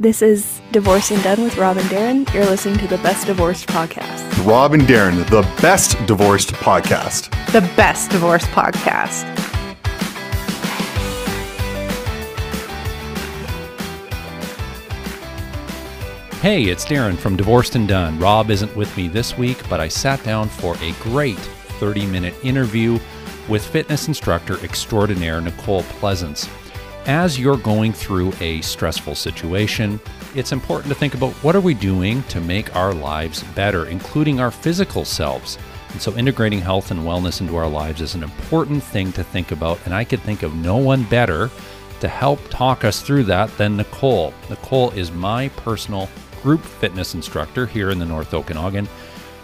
This is Divorced and Done with Rob and Darren. You're listening to the Best Divorced podcast. Rob and Darren, the best divorced podcast. The best divorced podcast. Hey, it's Darren from Divorced and Done. Rob isn't with me this week, but I sat down for a great 30 minute interview with fitness instructor extraordinaire Nicole Pleasants. As you're going through a stressful situation, it's important to think about what are we doing to make our lives better, including our physical selves. And so integrating health and wellness into our lives is an important thing to think about, and I could think of no one better to help talk us through that than Nicole. Nicole is my personal group fitness instructor here in the North Okanagan.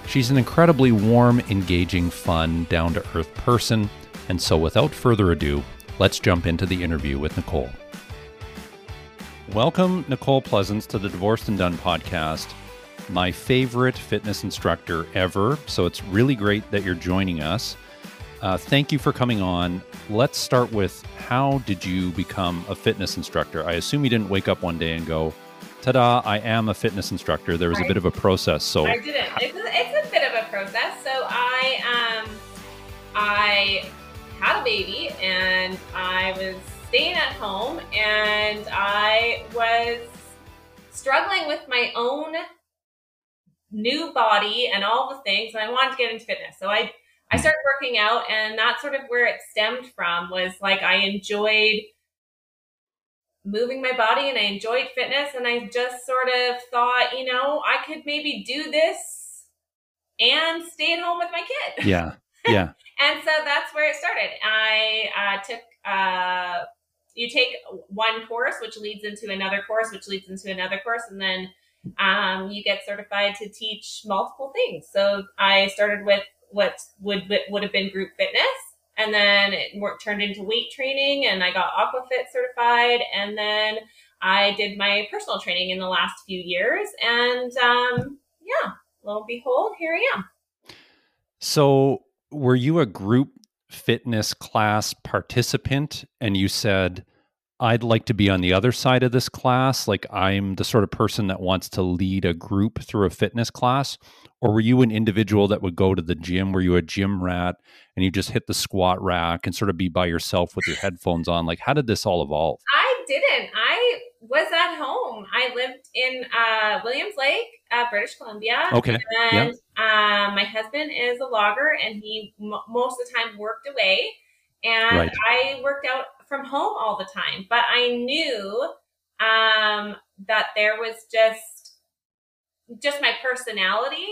She's an incredibly warm, engaging, fun, down to earth person. And so, without further ado, let's jump into the interview with Nicole. Welcome, Nicole Pleasants, to the Divorced and Done podcast. My favorite fitness instructor ever. So, it's really great that you're joining us. Uh, thank you for coming on. Let's start with how did you become a fitness instructor? I assume you didn't wake up one day and go, ta-da! I am a fitness instructor. There was a bit of a process. So I didn't. It's a, it's a bit of a process. So I um I had a baby and I was staying at home and I was struggling with my own new body and all the things and I wanted to get into fitness. So I I started working out and that's sort of where it stemmed from was like I enjoyed moving my body and I enjoyed fitness and I just sort of thought, you know, I could maybe do this and stay at home with my kid. Yeah. Yeah. and so that's where it started. I uh, took, uh, you take one course, which leads into another course, which leads into another course, and then um, you get certified to teach multiple things. So I started with what would would have been group fitness, and then it turned into weight training and i got aquafit certified and then i did my personal training in the last few years and um, yeah lo and behold here i am so were you a group fitness class participant and you said I'd like to be on the other side of this class. Like, I'm the sort of person that wants to lead a group through a fitness class. Or were you an individual that would go to the gym? Were you a gym rat and you just hit the squat rack and sort of be by yourself with your headphones on? Like, how did this all evolve? I didn't. I was at home. I lived in uh, Williams Lake, uh, British Columbia. Okay. And uh, my husband is a logger and he m- most of the time worked away. And right. I worked out from home all the time, but I knew um, that there was just just my personality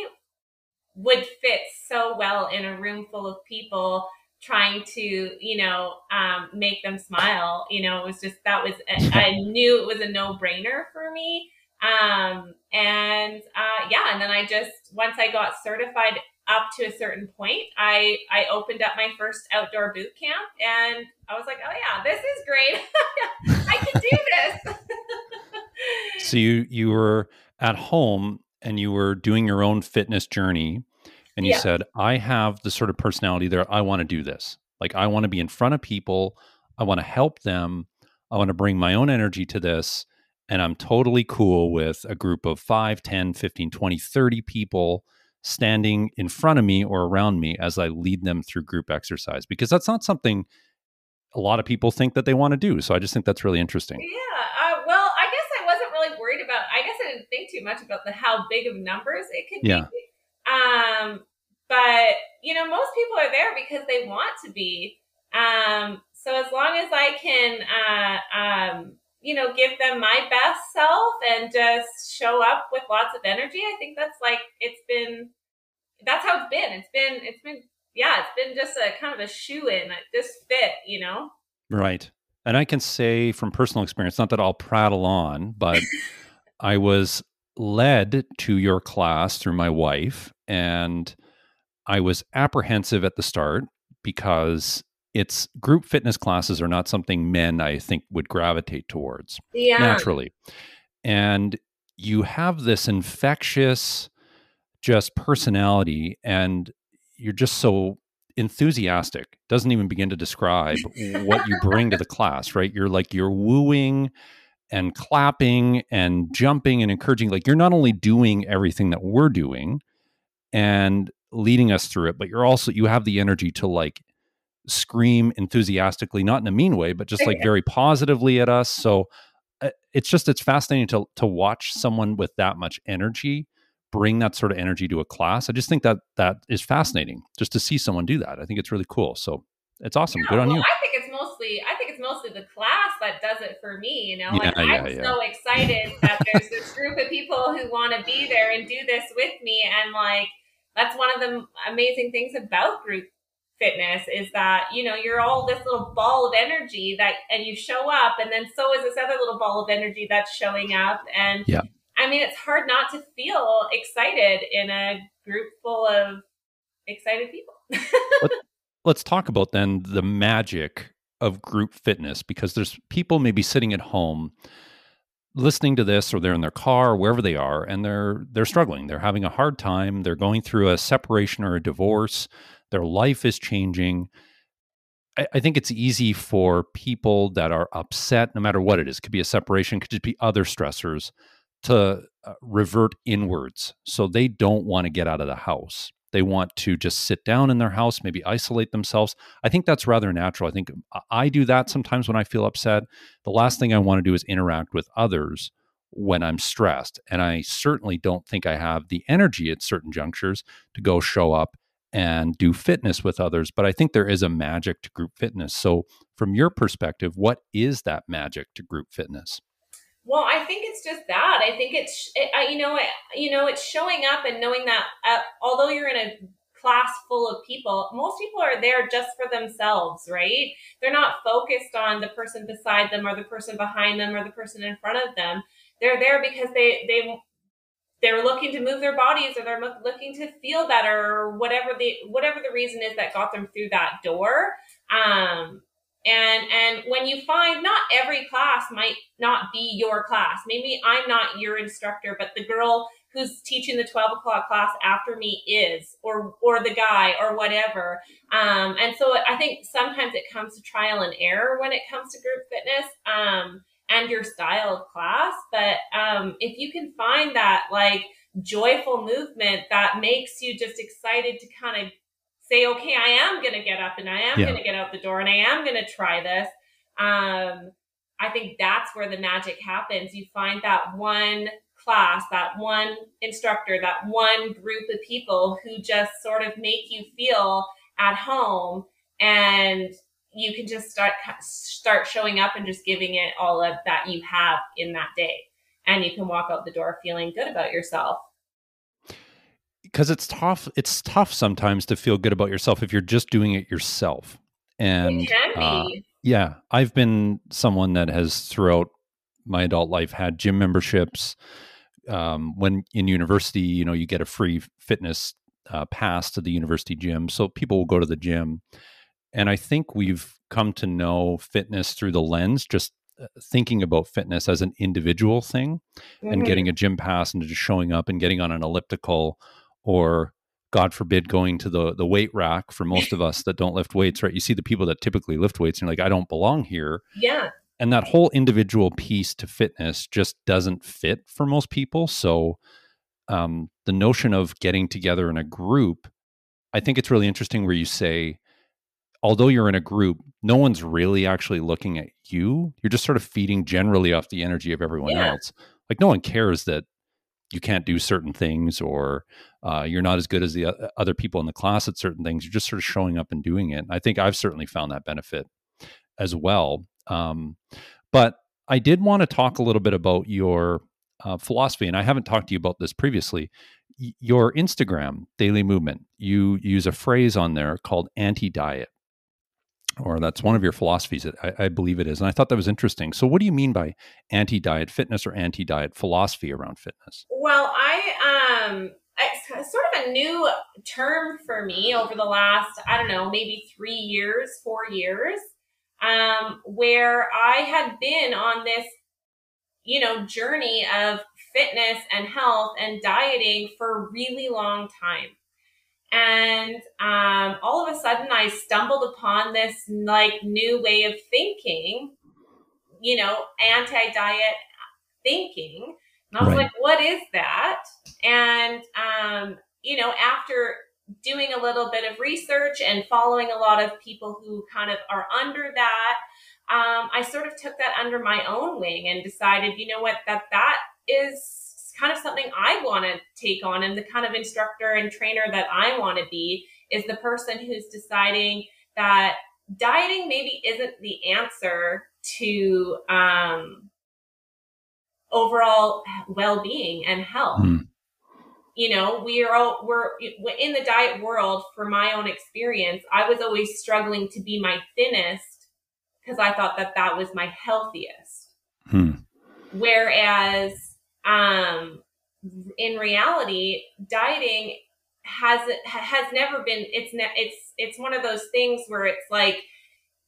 would fit so well in a room full of people trying to you know um, make them smile you know it was just that was i knew it was a no-brainer for me um, and uh, yeah and then i just once i got certified up to a certain point, I I opened up my first outdoor boot camp, and I was like, oh yeah, this is great. I can do this. so you you were at home and you were doing your own fitness journey, and you yeah. said, I have the sort of personality there. I want to do this. Like I want to be in front of people. I want to help them. I want to bring my own energy to this. And I'm totally cool with a group of 5, 10, 15, 20, 30 people standing in front of me or around me as I lead them through group exercise because that's not something a lot of people think that they want to do. So I just think that's really interesting. Yeah. Uh, well, I guess I wasn't really worried about. I guess I didn't think too much about the how big of numbers it could yeah. be. Um, but you know, most people are there because they want to be. Um, so as long as I can, uh, um, you know, give them my best self and just show up with lots of energy. I think that's like it's been that's how it's been. It's been it's been yeah, it's been just a kind of a shoe in, this fit, you know? Right. And I can say from personal experience, not that I'll prattle on, but I was led to your class through my wife, and I was apprehensive at the start because it's group fitness classes are not something men I think would gravitate towards yeah. naturally. And you have this infectious just personality and you're just so enthusiastic doesn't even begin to describe what you bring to the class right you're like you're wooing and clapping and jumping and encouraging like you're not only doing everything that we're doing and leading us through it but you're also you have the energy to like scream enthusiastically not in a mean way but just like very positively at us. So uh, it's just it's fascinating to to watch someone with that much energy bring that sort of energy to a class. I just think that that is fascinating just to see someone do that. I think it's really cool. So it's awesome. Yeah, good on well, you. I think it's mostly i think it's mostly the class that does it for me you know? Yeah, like yeah, i'm so excited that there's this group of people who want to be there and do this with me and like that's one of the amazing things about group fitness is that you know you're all this little ball of energy that and you show up and then so is this other little ball of energy that's showing up and yeah. I mean it's hard not to feel excited in a group full of excited people. Let's talk about then the magic of group fitness because there's people maybe sitting at home listening to this or they're in their car or wherever they are and they're they're struggling they're having a hard time they're going through a separation or a divorce their life is changing. I, I think it's easy for people that are upset, no matter what it is, could be a separation, could just be other stressors, to uh, revert inwards. So they don't want to get out of the house. They want to just sit down in their house, maybe isolate themselves. I think that's rather natural. I think uh, I do that sometimes when I feel upset. The last thing I want to do is interact with others when I'm stressed. And I certainly don't think I have the energy at certain junctures to go show up and do fitness with others. But I think there is a magic to group fitness. So, from your perspective, what is that magic to group fitness? Well, I think it's just that. I think it's it, I, you know it, you know it's showing up and knowing that uh, although you're in a class full of people, most people are there just for themselves, right? They're not focused on the person beside them or the person behind them or the person in front of them. They're there because they they they're looking to move their bodies or they're looking to feel better or whatever the whatever the reason is that got them through that door um, and and when you find not every class might not be your class maybe i'm not your instructor but the girl who's teaching the 12 o'clock class after me is or or the guy or whatever um, and so i think sometimes it comes to trial and error when it comes to group fitness um, and your style of class. But um, if you can find that like joyful movement that makes you just excited to kind of say, okay, I am going to get up and I am yeah. going to get out the door and I am going to try this. Um, I think that's where the magic happens. You find that one class, that one instructor, that one group of people who just sort of make you feel at home and you can just start start showing up and just giving it all of that you have in that day and you can walk out the door feeling good about yourself because it's tough it's tough sometimes to feel good about yourself if you're just doing it yourself and it can be. Uh, yeah i've been someone that has throughout my adult life had gym memberships um, when in university you know you get a free fitness uh, pass to the university gym so people will go to the gym and I think we've come to know fitness through the lens, just uh, thinking about fitness as an individual thing mm-hmm. and getting a gym pass and just showing up and getting on an elliptical or God forbid going to the the weight rack for most of us that don't lift weights, right? You see the people that typically lift weights and you're like, I don't belong here. Yeah. And that whole individual piece to fitness just doesn't fit for most people. So um, the notion of getting together in a group, I think it's really interesting where you say, although you're in a group, no one's really actually looking at you. You're just sort of feeding generally off the energy of everyone yeah. else. Like no one cares that you can't do certain things or uh, you're not as good as the other people in the class at certain things. You're just sort of showing up and doing it. I think I've certainly found that benefit as well. Um, but I did want to talk a little bit about your uh, philosophy, and I haven't talked to you about this previously. Y- your Instagram daily movement, you use a phrase on there called anti diet or that's one of your philosophies. I, I, believe it is. And I thought that was interesting. So, what do you mean by anti diet fitness or anti diet philosophy around fitness? Well, I, um, it's sort of a new term for me over the last, I don't know, maybe three years, four years, um, where I had been on this, you know, journey of fitness and health and dieting for a really long time and um, all of a sudden i stumbled upon this like new way of thinking you know, anti diet thinking. And I was right. like, what is that? And, um, you know, after doing a little bit of research and following a lot of people who kind of are under that, um, I sort of took that under my own wing and decided, you know what, that that is kind of something I want to take on. And the kind of instructor and trainer that I want to be is the person who's deciding that dieting maybe isn't the answer to um, overall well-being and health. Mm. You know, we are all, we're in the diet world. For my own experience, I was always struggling to be my thinnest because I thought that that was my healthiest. Hmm. Whereas, um, in reality, dieting has has never been. It's ne- it's it's one of those things where it's like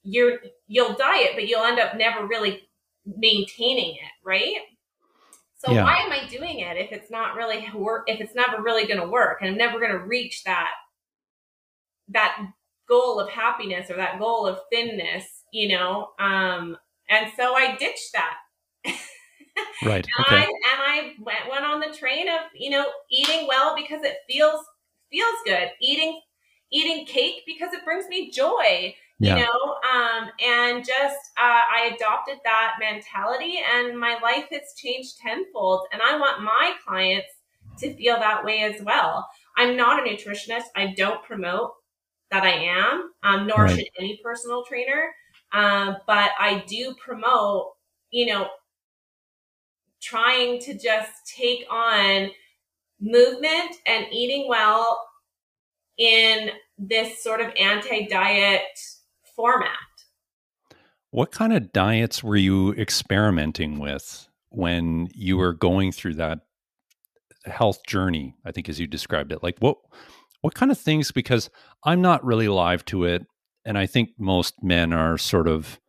you're you'll diet, but you'll end up never really maintaining it, right? So yeah. why am I doing it if it's not really work? If it's never really going to work, and I'm never going to reach that that goal of happiness or that goal of thinness, you know? Um, and so I ditched that. right. and, okay. I, and I went, went on the train of you know eating well because it feels feels good. Eating eating cake because it brings me joy yeah. you know um, and just uh, i adopted that mentality and my life has changed tenfold and i want my clients to feel that way as well i'm not a nutritionist i don't promote that i am um, nor right. should any personal trainer um, but i do promote you know trying to just take on movement and eating well in this sort of anti-diet format. What kind of diets were you experimenting with when you were going through that health journey? I think as you described it. Like what what kind of things because I'm not really alive to it and I think most men are sort of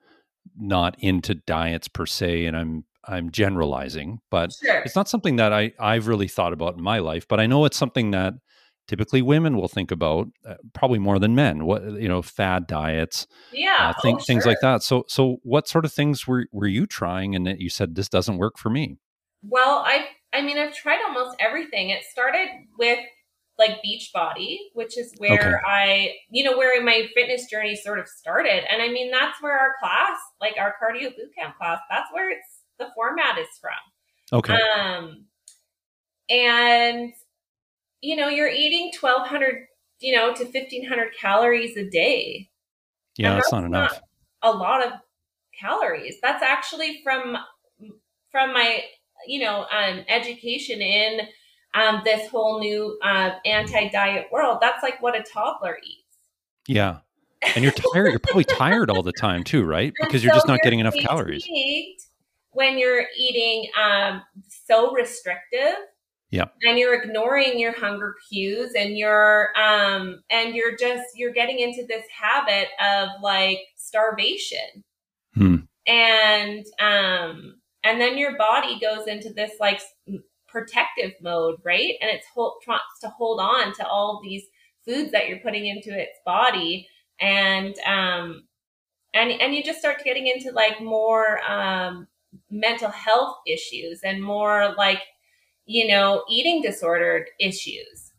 not into diets per se and I'm I'm generalizing, but sure. it's not something that I I've really thought about in my life, but I know it's something that typically women will think about uh, probably more than men what you know fad diets yeah. uh, think, oh, things like that. So so what sort of things were, were you trying and that you said this doesn't work for me well i i mean i've tried almost everything. It started with like beachbody which is where okay. i you know where my fitness journey sort of started and i mean that's where our class like our cardio bootcamp class that's where it's the format is from okay um and you know, you're eating 1200, you know, to 1500 calories a day. Yeah, that's, that's, not enough. Not a lot of calories. That's actually from from my, you know, um, education in um, this whole new uh, anti-diet world. That's like what a toddler eats. Yeah. And you're tired. you're probably tired all the time too, right? Because you're just not you're getting enough calories. When you're eating um, so restrictive, yeah. And you're ignoring your hunger cues and you're um and you're just you're getting into this habit of like starvation. Hmm. And um and then your body goes into this like protective mode, right? And it's hold, tries to hold on to all these foods that you're putting into its body and um and and you just start getting into like more um mental health issues and more like you know, eating disordered issues.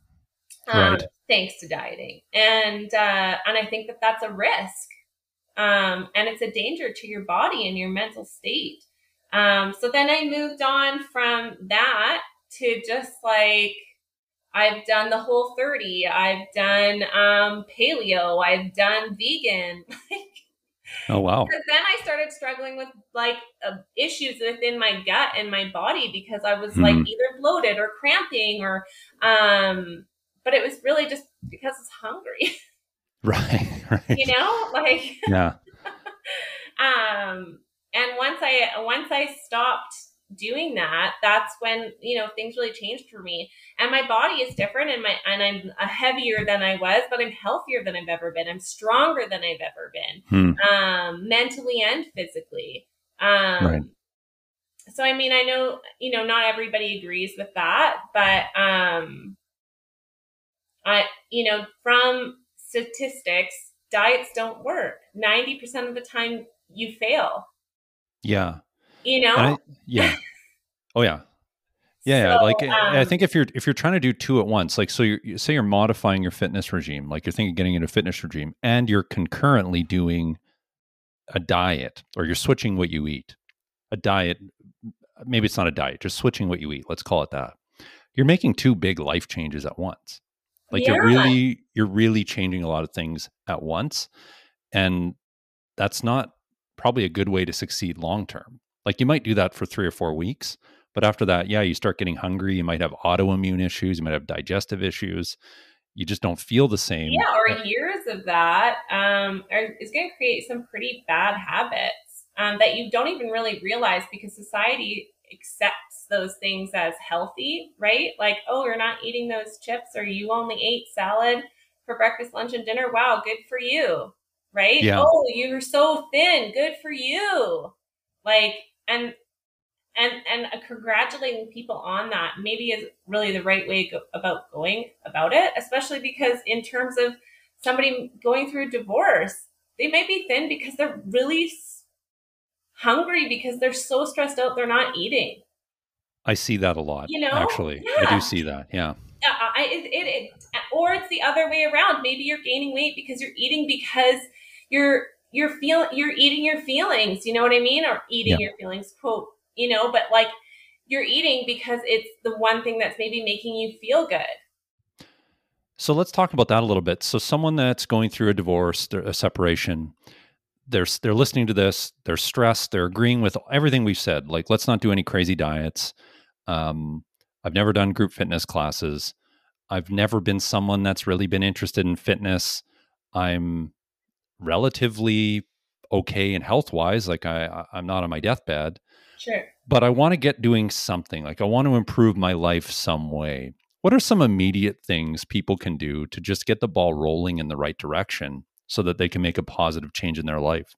Um, right. Thanks to dieting, and uh, and I think that that's a risk, um, and it's a danger to your body and your mental state. Um, so then I moved on from that to just like I've done the whole 30. I've done um, paleo. I've done vegan. Oh wow! Because then I started struggling with like uh, issues within my gut and my body because I was mm. like hmm. either bloated or cramping or, um, but it was really just because I was hungry. right, right. You know, like yeah. um, and once I once I stopped doing that, that's when, you know, things really changed for me. And my body is different and my and I'm heavier than I was, but I'm healthier than I've ever been. I'm stronger than I've ever been. Hmm. Um, mentally and physically. Um right. so I mean, I know, you know, not everybody agrees with that, but um I you know, from statistics, diets don't work. 90% of the time you fail Yeah. You know? I, yeah. Oh yeah. Yeah, so, like um, I think if you're if you're trying to do two at once, like so you say you're modifying your fitness regime, like you're thinking of getting into fitness regime, and you're concurrently doing a diet, or you're switching what you eat. A diet, maybe it's not a diet, just switching what you eat. Let's call it that. You're making two big life changes at once. Like yeah. you're really you're really changing a lot of things at once, and that's not probably a good way to succeed long term. Like you might do that for three or four weeks but after that, yeah, you start getting hungry. You might have autoimmune issues. You might have digestive issues. You just don't feel the same. Yeah, or years of that um, are, is going to create some pretty bad habits um, that you don't even really realize because society accepts those things as healthy, right? Like, oh, you're not eating those chips, or you only ate salad for breakfast, lunch, and dinner. Wow, good for you, right? Yeah. Oh, you're so thin. Good for you. Like, and and and congratulating people on that maybe is really the right way go, about going about it especially because in terms of somebody going through divorce they might be thin because they're really hungry because they're so stressed out they're not eating. I see that a lot you know? actually. Yeah. i do see that yeah. Uh, I, it, it, it, or it's the other way around. Maybe you're gaining weight because you're eating because you're you're feel you're eating your feelings you know what i mean or eating yeah. your feelings quote you know, but like you're eating because it's the one thing that's maybe making you feel good. So let's talk about that a little bit. So someone that's going through a divorce, a separation, they're they're listening to this, they're stressed, they're agreeing with everything we've said. Like let's not do any crazy diets. Um, I've never done group fitness classes. I've never been someone that's really been interested in fitness. I'm relatively okay and health wise. Like I, I'm not on my deathbed. Sure. But I want to get doing something. Like I want to improve my life some way. What are some immediate things people can do to just get the ball rolling in the right direction so that they can make a positive change in their life?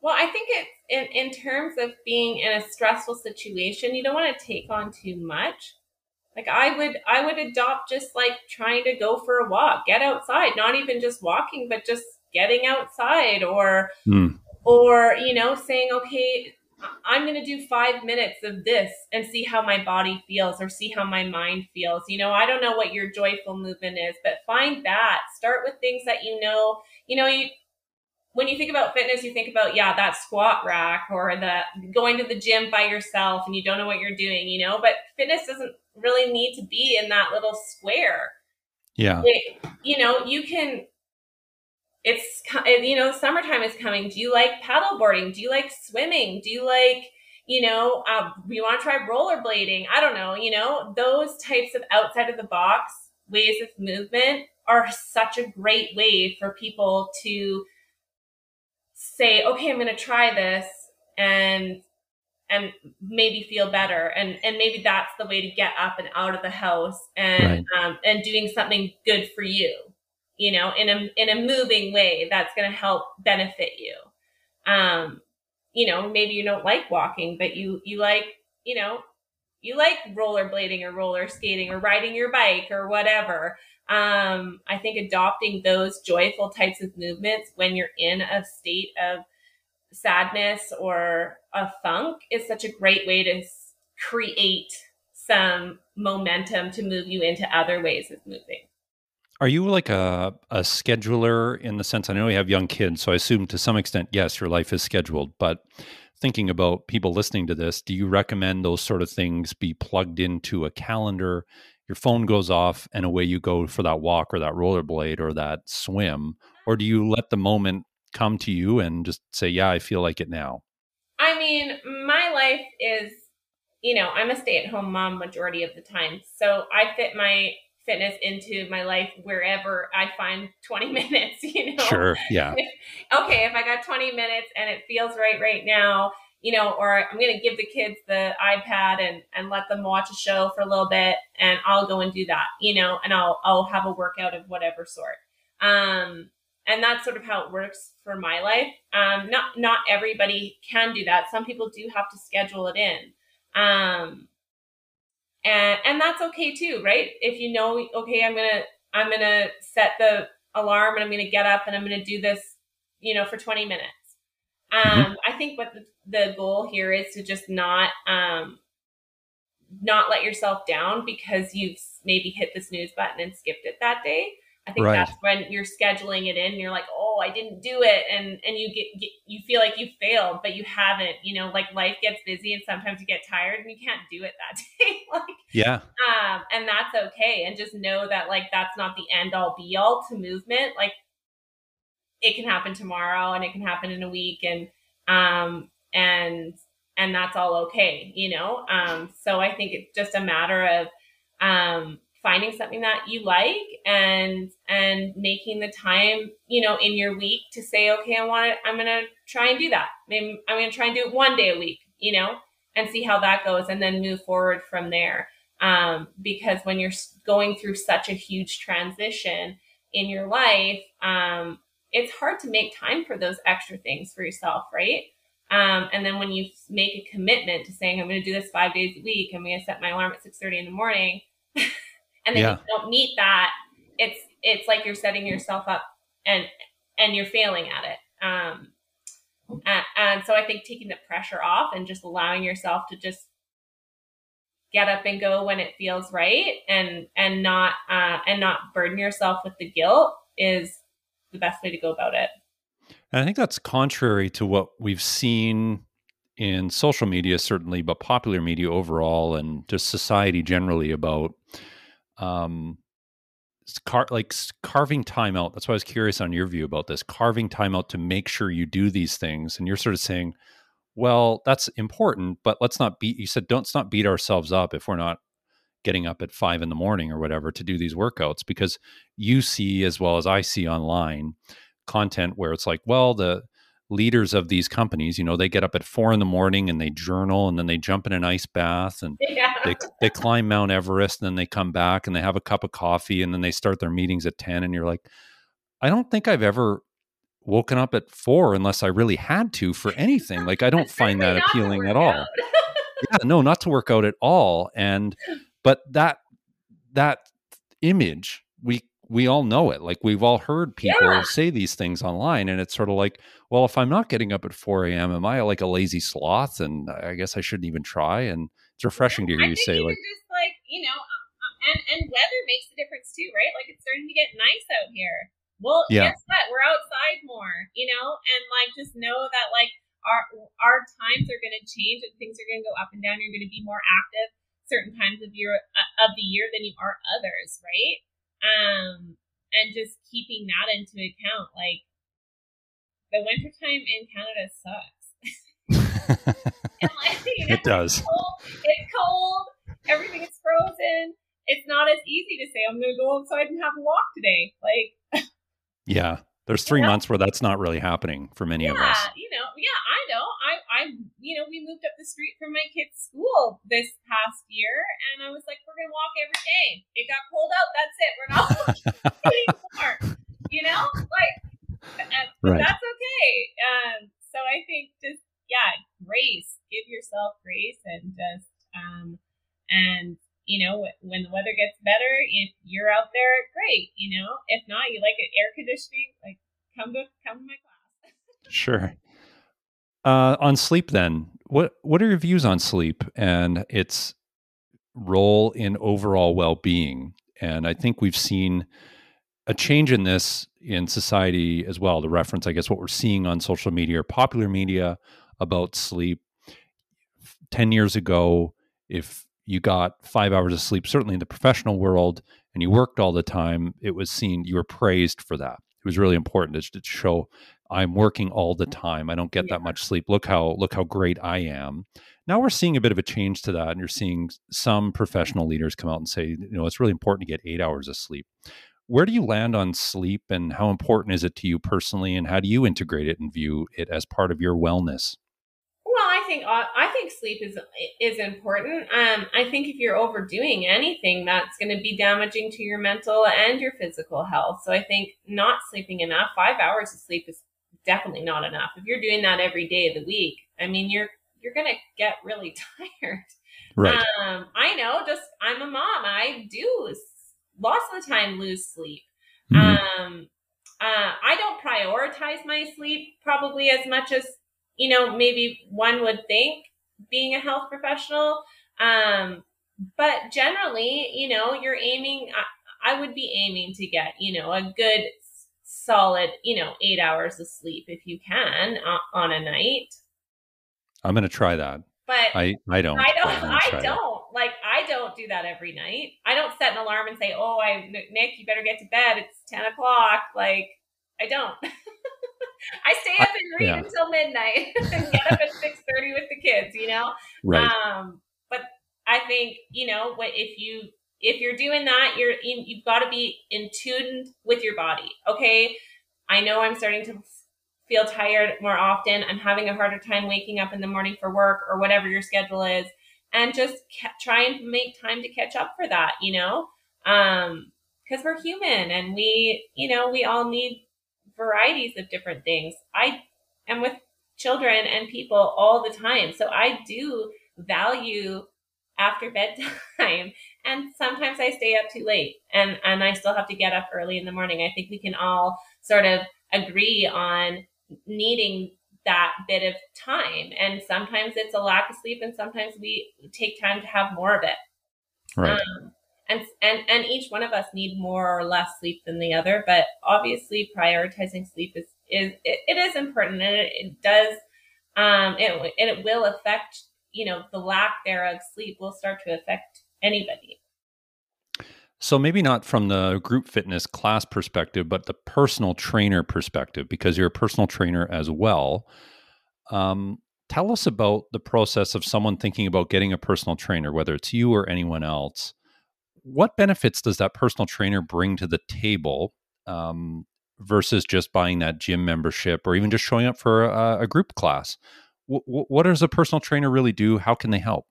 Well, I think it's in, in terms of being in a stressful situation, you don't want to take on too much. Like I would I would adopt just like trying to go for a walk, get outside, not even just walking, but just getting outside or mm. or you know saying okay I'm going to do five minutes of this and see how my body feels or see how my mind feels. You know, I don't know what your joyful movement is, but find that. Start with things that you know. You know, you when you think about fitness, you think about, yeah, that squat rack or the going to the gym by yourself and you don't know what you're doing, you know, but fitness doesn't really need to be in that little square. Yeah. It, you know, you can it's you know summertime is coming. Do you like paddle boarding do you like swimming? Do you like you know uh, you want to try rollerblading? I don't know you know those types of outside of the box ways of movement are such a great way for people to say okay i'm going to try this and and maybe feel better. And and maybe that's the way to get up and out of the house and right. um, and doing something good for you you know, in a in a moving way that's going to help benefit you. Um, you know, maybe you don't like walking, but you you like, you know, you like rollerblading or roller skating or riding your bike or whatever. Um, I think adopting those joyful types of movements when you're in a state of sadness or a funk is such a great way to create some momentum to move you into other ways of moving. Are you like a, a scheduler in the sense? I know you have young kids, so I assume to some extent, yes, your life is scheduled. But thinking about people listening to this, do you recommend those sort of things be plugged into a calendar? Your phone goes off, and away you go for that walk or that rollerblade or that swim, or do you let the moment come to you and just say, "Yeah, I feel like it now"? I mean, my life is, you know, I'm a stay-at-home mom majority of the time, so I fit my fitness into my life wherever I find 20 minutes, you know? Sure. Yeah. If, okay. If I got 20 minutes and it feels right right now, you know, or I'm going to give the kids the iPad and, and let them watch a show for a little bit and I'll go and do that, you know, and I'll, I'll have a workout of whatever sort. Um, and that's sort of how it works for my life. Um, not, not everybody can do that. Some people do have to schedule it in. Um, and and that's okay too right if you know okay i'm gonna i'm gonna set the alarm and i'm gonna get up and i'm gonna do this you know for 20 minutes Um, mm-hmm. I think what the, the, goal here is to just not um, not let yourself down because you've maybe hit the snooze button and skipped it that day. I think right. that's when you're scheduling it in. And you're like, oh, I didn't do it, and and you get, get, you feel like you failed, but you haven't. You know, like life gets busy, and sometimes you get tired, and you can't do it that day. like, yeah, um, and that's okay. And just know that like that's not the end all be all to movement. Like, it can happen tomorrow, and it can happen in a week, and um, and and that's all okay. You know, um, so I think it's just a matter of um finding something that you like and and making the time you know in your week to say okay i want to i'm gonna try and do that. Maybe i'm gonna try and do it one day a week you know and see how that goes and then move forward from there. Um, because when you're going through such a huge transition in your life um, it's hard to make time for those extra things for yourself right? Um, and then when you make a commitment to saying i'm going to do this five days a week i'm going to set my alarm at 6.30 in the morning and then yeah. you don't meet that, it's it's like you're setting yourself up and and you're failing at it. Um, and, and so I think taking the pressure off and just allowing yourself to just get up and go when it feels right and and not uh, and not burden yourself with the guilt is the best way to go about it. And I think that's contrary to what we've seen in social media, certainly, but popular media overall, and just society generally about um, car- like carving time out. That's why I was curious on your view about this carving time out to make sure you do these things. And you're sort of saying, well, that's important, but let's not beat, you said, don't, not beat ourselves up if we're not getting up at five in the morning or whatever to do these workouts because you see, as well as I see online, content where it's like, well, the, leaders of these companies, you know, they get up at four in the morning and they journal and then they jump in an ice bath and yeah. they, they climb Mount Everest and then they come back and they have a cup of coffee and then they start their meetings at 10. And you're like, I don't think I've ever woken up at four unless I really had to for anything. Like, I don't find that appealing at all. yeah, no, not to work out at all. And, but that, that image, we we all know it. Like we've all heard people yeah. say these things online, and it's sort of like, well, if I'm not getting up at 4 a.m., am I like a lazy sloth? And I guess I shouldn't even try. And it's refreshing to hear I you say, like, just like you know, uh, uh, and and weather makes a difference too, right? Like it's starting to get nice out here. Well, yeah. guess what? We're outside more, you know, and like just know that like our our times are going to change and things are going to go up and down. You're going to be more active certain times of year uh, of the year than you are others, right? Um, and just keeping that into account. Like the wintertime in Canada sucks. like, you know, it does. It's cold, it's cold. Everything is frozen. It's not as easy to say I'm going to go outside and have a walk today. Like, yeah, there's three yeah. months where that's not really happening for many yeah, of us. You know, yeah, I know. I, I, you know, we moved up the street from my kid's school this past year, and I was like, we're gonna walk every day. It got cold out. That's it. We're not anymore. You know, like right. that's okay. Um, so I think just yeah, grace. Give yourself grace and just um, and you know, when the weather gets better, if you're out there, great. You know, if not, you like it air conditioning, like come to come to my class. sure. Uh, on sleep, then, what what are your views on sleep and its role in overall well being? And I think we've seen a change in this in society as well. The reference, I guess, what we're seeing on social media or popular media about sleep. Ten years ago, if you got five hours of sleep, certainly in the professional world, and you worked all the time, it was seen you were praised for that It was really important is to show I'm working all the time. I don't get yeah. that much sleep. Look how look how great I am. Now we're seeing a bit of a change to that, and you're seeing some professional leaders come out and say, you know, it's really important to get eight hours of sleep. Where do you land on sleep, and how important is it to you personally, and how do you integrate it and view it as part of your wellness? Well, I think uh, I think sleep is is important. Um, I think if you're overdoing anything, that's going to be damaging to your mental and your physical health. So I think not sleeping enough, five hours of sleep is definitely not enough. If you're doing that every day of the week, I mean, you're you're going to get really tired. Right. Um, I know. Just I'm a mom. I do lots of the time lose sleep. Mm-hmm. Um, uh, I don't prioritize my sleep probably as much as you know, maybe one would think being a health professional. Um, but generally, you know, you're aiming, I, I would be aiming to get, you know, a good solid, you know, eight hours of sleep if you can uh, on a night. I'm going to try that. But I, I don't. I don't. I don't. That. Like I don't do that every night. I don't set an alarm and say, "Oh, I Nick, you better get to bed. It's ten o'clock." Like I don't. I stay up and read yeah. until midnight and get up at six thirty with the kids. You know. Right. Um, but I think you know what if you if you're doing that, you're you've got to be in tune with your body. Okay, I know I'm starting to feel tired more often. I'm having a harder time waking up in the morning for work or whatever your schedule is, and just try and make time to catch up for that. You know, um, because we're human and we, you know, we all need varieties of different things. I am with children and people all the time, so I do value after bedtime and sometimes i stay up too late and and i still have to get up early in the morning. I think we can all sort of agree on needing that bit of time and sometimes it's a lack of sleep and sometimes we take time to have more of it. Right. Um, and and and each one of us need more or less sleep than the other but obviously prioritizing sleep is is it, it is important and it, it does um it, it will affect you know, the lack thereof. Sleep will start to affect anybody. So maybe not from the group fitness class perspective, but the personal trainer perspective, because you're a personal trainer as well. Um, tell us about the process of someone thinking about getting a personal trainer, whether it's you or anyone else. What benefits does that personal trainer bring to the table um, versus just buying that gym membership or even just showing up for a, a group class? what does a personal trainer really do? How can they help?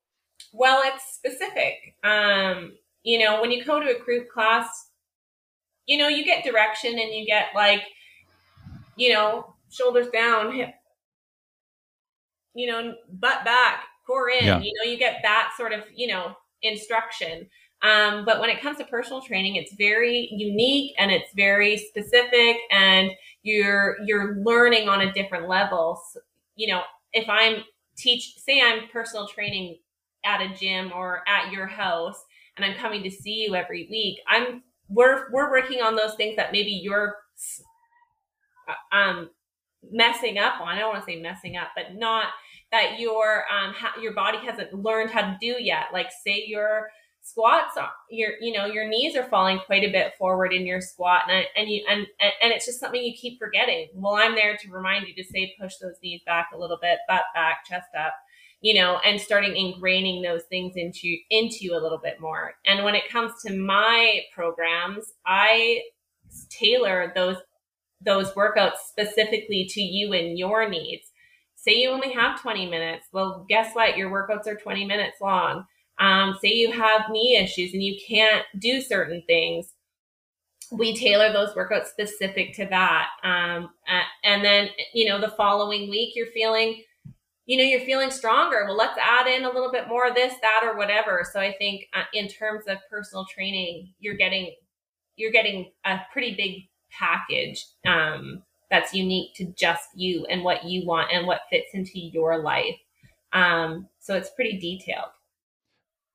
Well, it's specific. Um, you know, when you go to a group class, you know, you get direction and you get like, you know, shoulders down, hip, you know, butt back, core in. Yeah. You know, you get that sort of, you know, instruction. Um, but when it comes to personal training, it's very unique and it's very specific, and you're you're learning on a different level. So, you know, if I'm teach, say I'm personal training at a gym or at your house and I'm coming to see you every week, I'm, we're, we're working on those things that maybe you're, uh, um, messing up on. I don't want to say messing up, but not that your, um, ha- your body hasn't learned how to do yet. Like say you're, squats your you know your knees are falling quite a bit forward in your squat and and you and and it's just something you keep forgetting well i'm there to remind you to say push those knees back a little bit butt back chest up you know and starting ingraining those things into into you a little bit more. And when it comes to my programs i tailor those those workouts specifically to you and your needs. Say you only have 20 minutes. Well guess what? Your workouts are 20 minutes long. Um, say you have knee issues and you can't do certain things, we tailor those workouts specific to that. Um, and then, you know, the following week you're feeling, you know, you're feeling stronger. Well, let's add in a little bit more of this, that, or whatever. So I think uh, in terms of personal training, you're getting, you're getting a pretty big package um, that's unique to just you and what you want and what fits into your life. Um, so it's pretty detailed.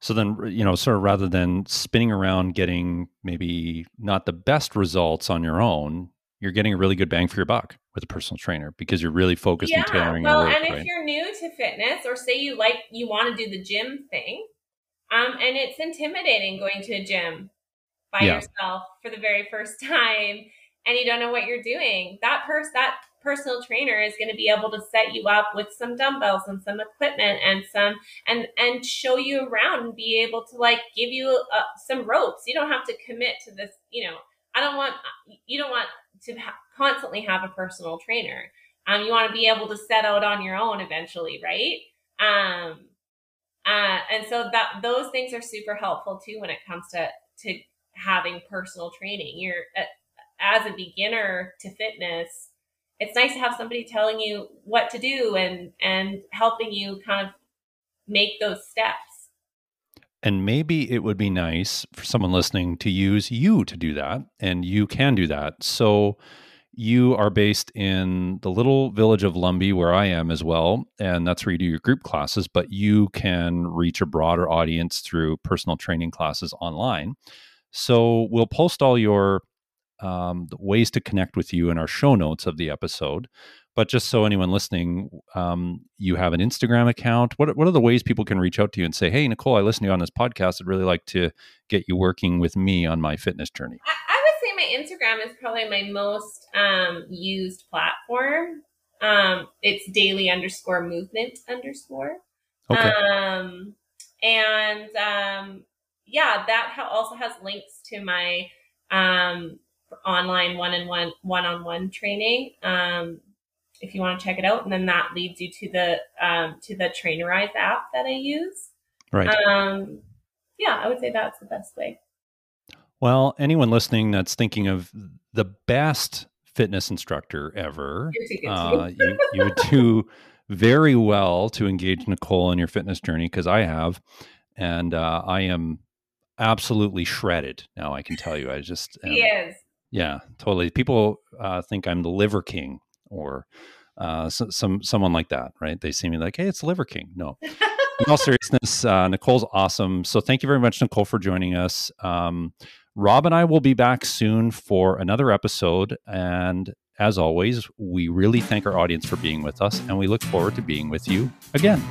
So then, you know, sort of rather than spinning around getting maybe not the best results on your own, you're getting a really good bang for your buck with a personal trainer because you're really focused yeah, on tailoring well, work, and if right? you're new to fitness, or say you like you want to do the gym thing, um, and it's intimidating going to a gym by yeah. yourself for the very first time, and you don't know what you're doing. That person, that personal trainer is going to be able to set you up with some dumbbells and some equipment and some and and show you around and be able to like give you uh, some ropes you don't have to commit to this you know i don't want you don't want to ha- constantly have a personal trainer. Um you want to be able to set out on your own eventually right? Um uh and so that those things are super helpful too when it comes to to having personal training. You're uh, as a beginner to fitness it's nice to have somebody telling you what to do and and helping you kind of make those steps and maybe it would be nice for someone listening to use you to do that and you can do that so you are based in the little village of Lumby, where I am as well, and that's where you do your group classes. But you can reach a broader audience through personal training classes online. So we'll post all your um, ways to connect with you in our show notes of the episode. But just so anyone listening, um, you have an Instagram account. What what are the ways people can reach out to you and say, "Hey, Nicole, I listened to you on this podcast. I'd really like to get you working with me on my fitness journey." I, I would say my Instagram is probably my most um, used platform. Um, it's daily underscore movement underscore. Okay. Um, and um, yeah, that also has links to my um, online one on one one on one training. Um, if you want to check it out. And then that leads you to the um, to the Trainerize app that I use. Right. Um, yeah, I would say that's the best way. Well, anyone listening that's thinking of the best fitness instructor ever, uh, you, you would do very well to engage Nicole in your fitness journey because I have, and uh, I am absolutely shredded now. I can tell you, I just am, he is. Yeah, totally. People uh, think I'm the liver king or uh, so, some someone like that, right? They see me like, hey, it's Liver King. No, in all seriousness, uh, Nicole's awesome. So thank you very much, Nicole, for joining us. Um, Rob and I will be back soon for another episode. And as always, we really thank our audience for being with us, and we look forward to being with you again.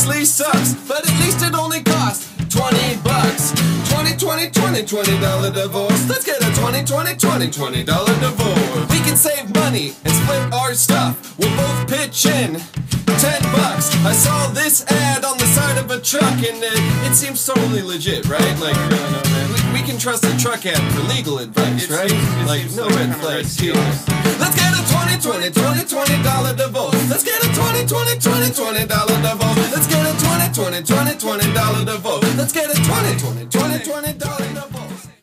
Obviously sucks, but at least it only costs 20 bucks. 20, 20, 20, 20 dollar divorce. Let's get a 20, 20, 20, 20 dollar divorce. We can save money and split our stuff. We'll both pitch in 10 bucks. I saw this ad on the side of a truck and it, it seems totally legit, right? Like, we, we can trust a truck app for legal advice, it's, right? It's, like, it's no red flags here. Let's get a 20, 20, 20, 20 dollar divorce. Let's get a 20, 20, 20, 20 dollar divorce. Let's get a 20, 20, 20, 20 dollar divorce. Let's get a 20, 20, 20 dollar